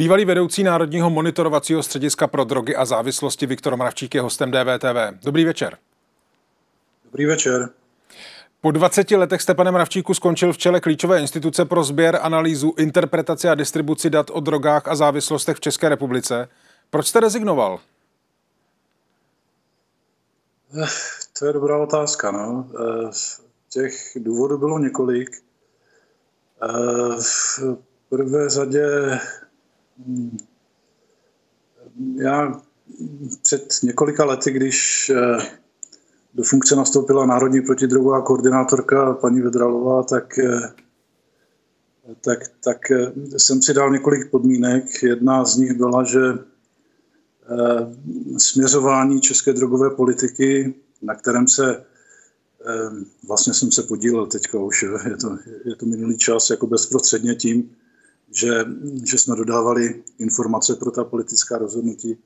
Bývalý vedoucí Národního monitorovacího střediska pro drogy a závislosti Viktor Mravčík je hostem DVTV. Dobrý večer. Dobrý večer. Po 20 letech jste, pane Mravčíku, skončil v čele klíčové instituce pro sběr, analýzu, interpretaci a distribuci dat o drogách a závislostech v České republice. Proč jste rezignoval? Eh, to je dobrá otázka. No. Eh, těch důvodů bylo několik. Eh, v prvé řadě já před několika lety, když do funkce nastoupila Národní protidrogová koordinátorka paní Vedralová, tak, tak, tak jsem si dal několik podmínek. Jedna z nich byla, že směřování české drogové politiky, na kterém se vlastně jsem se podílel teďka už, je to, je to minulý čas, jako bezprostředně tím, že, že jsme dodávali informace pro ta politická rozhodnutí.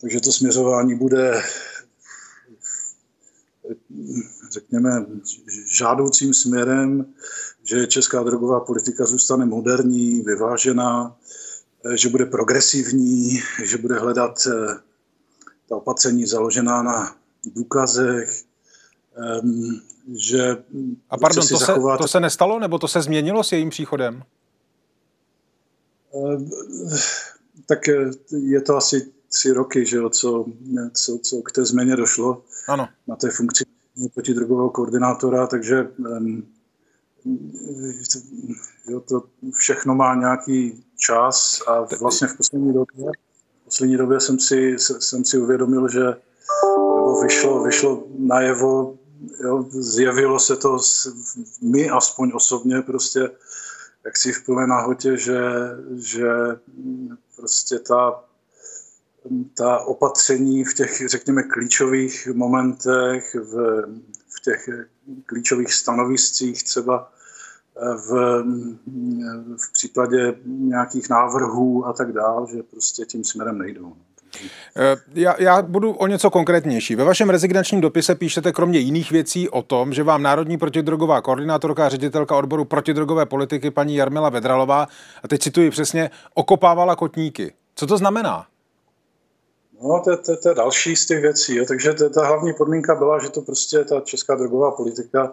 Takže to směřování bude, řekněme, žádoucím směrem, že česká drogová politika zůstane moderní, vyvážená, že bude progresivní, že bude hledat eh, ta opatření založená na důkazech, ehm, že... A pardon, to se, zachovat... to se nestalo, nebo to se změnilo s jejím příchodem? Ehm, tak eh, je to asi tři roky, že jo, co, co, co k té změně došlo ano. na té funkci protidrogového koordinátora, takže jo, to všechno má nějaký čas a vlastně v poslední době, v poslední době jsem, si, jsem si uvědomil, že vyšlo, vyšlo najevo, jo, zjevilo se to mi aspoň osobně prostě jak si v plné náhotě, že, že prostě ta, ta opatření v těch, řekněme, klíčových momentech, v, v těch klíčových stanoviscích třeba v, v případě nějakých návrhů a tak dále, že prostě tím směrem nejdou. Eh, já, já budu o něco konkrétnější. Ve vašem rezignačním dopise píšete kromě jiných věcí o tom, že vám Národní protidrogová koordinátorka a ředitelka odboru protidrogové politiky paní Jarmila Vedralová, a teď cituji přesně, okopávala kotníky. Co to znamená? No, to, to, to je další z těch věcí. Jo. Takže ta hlavní podmínka byla, že to prostě ta česká drogová politika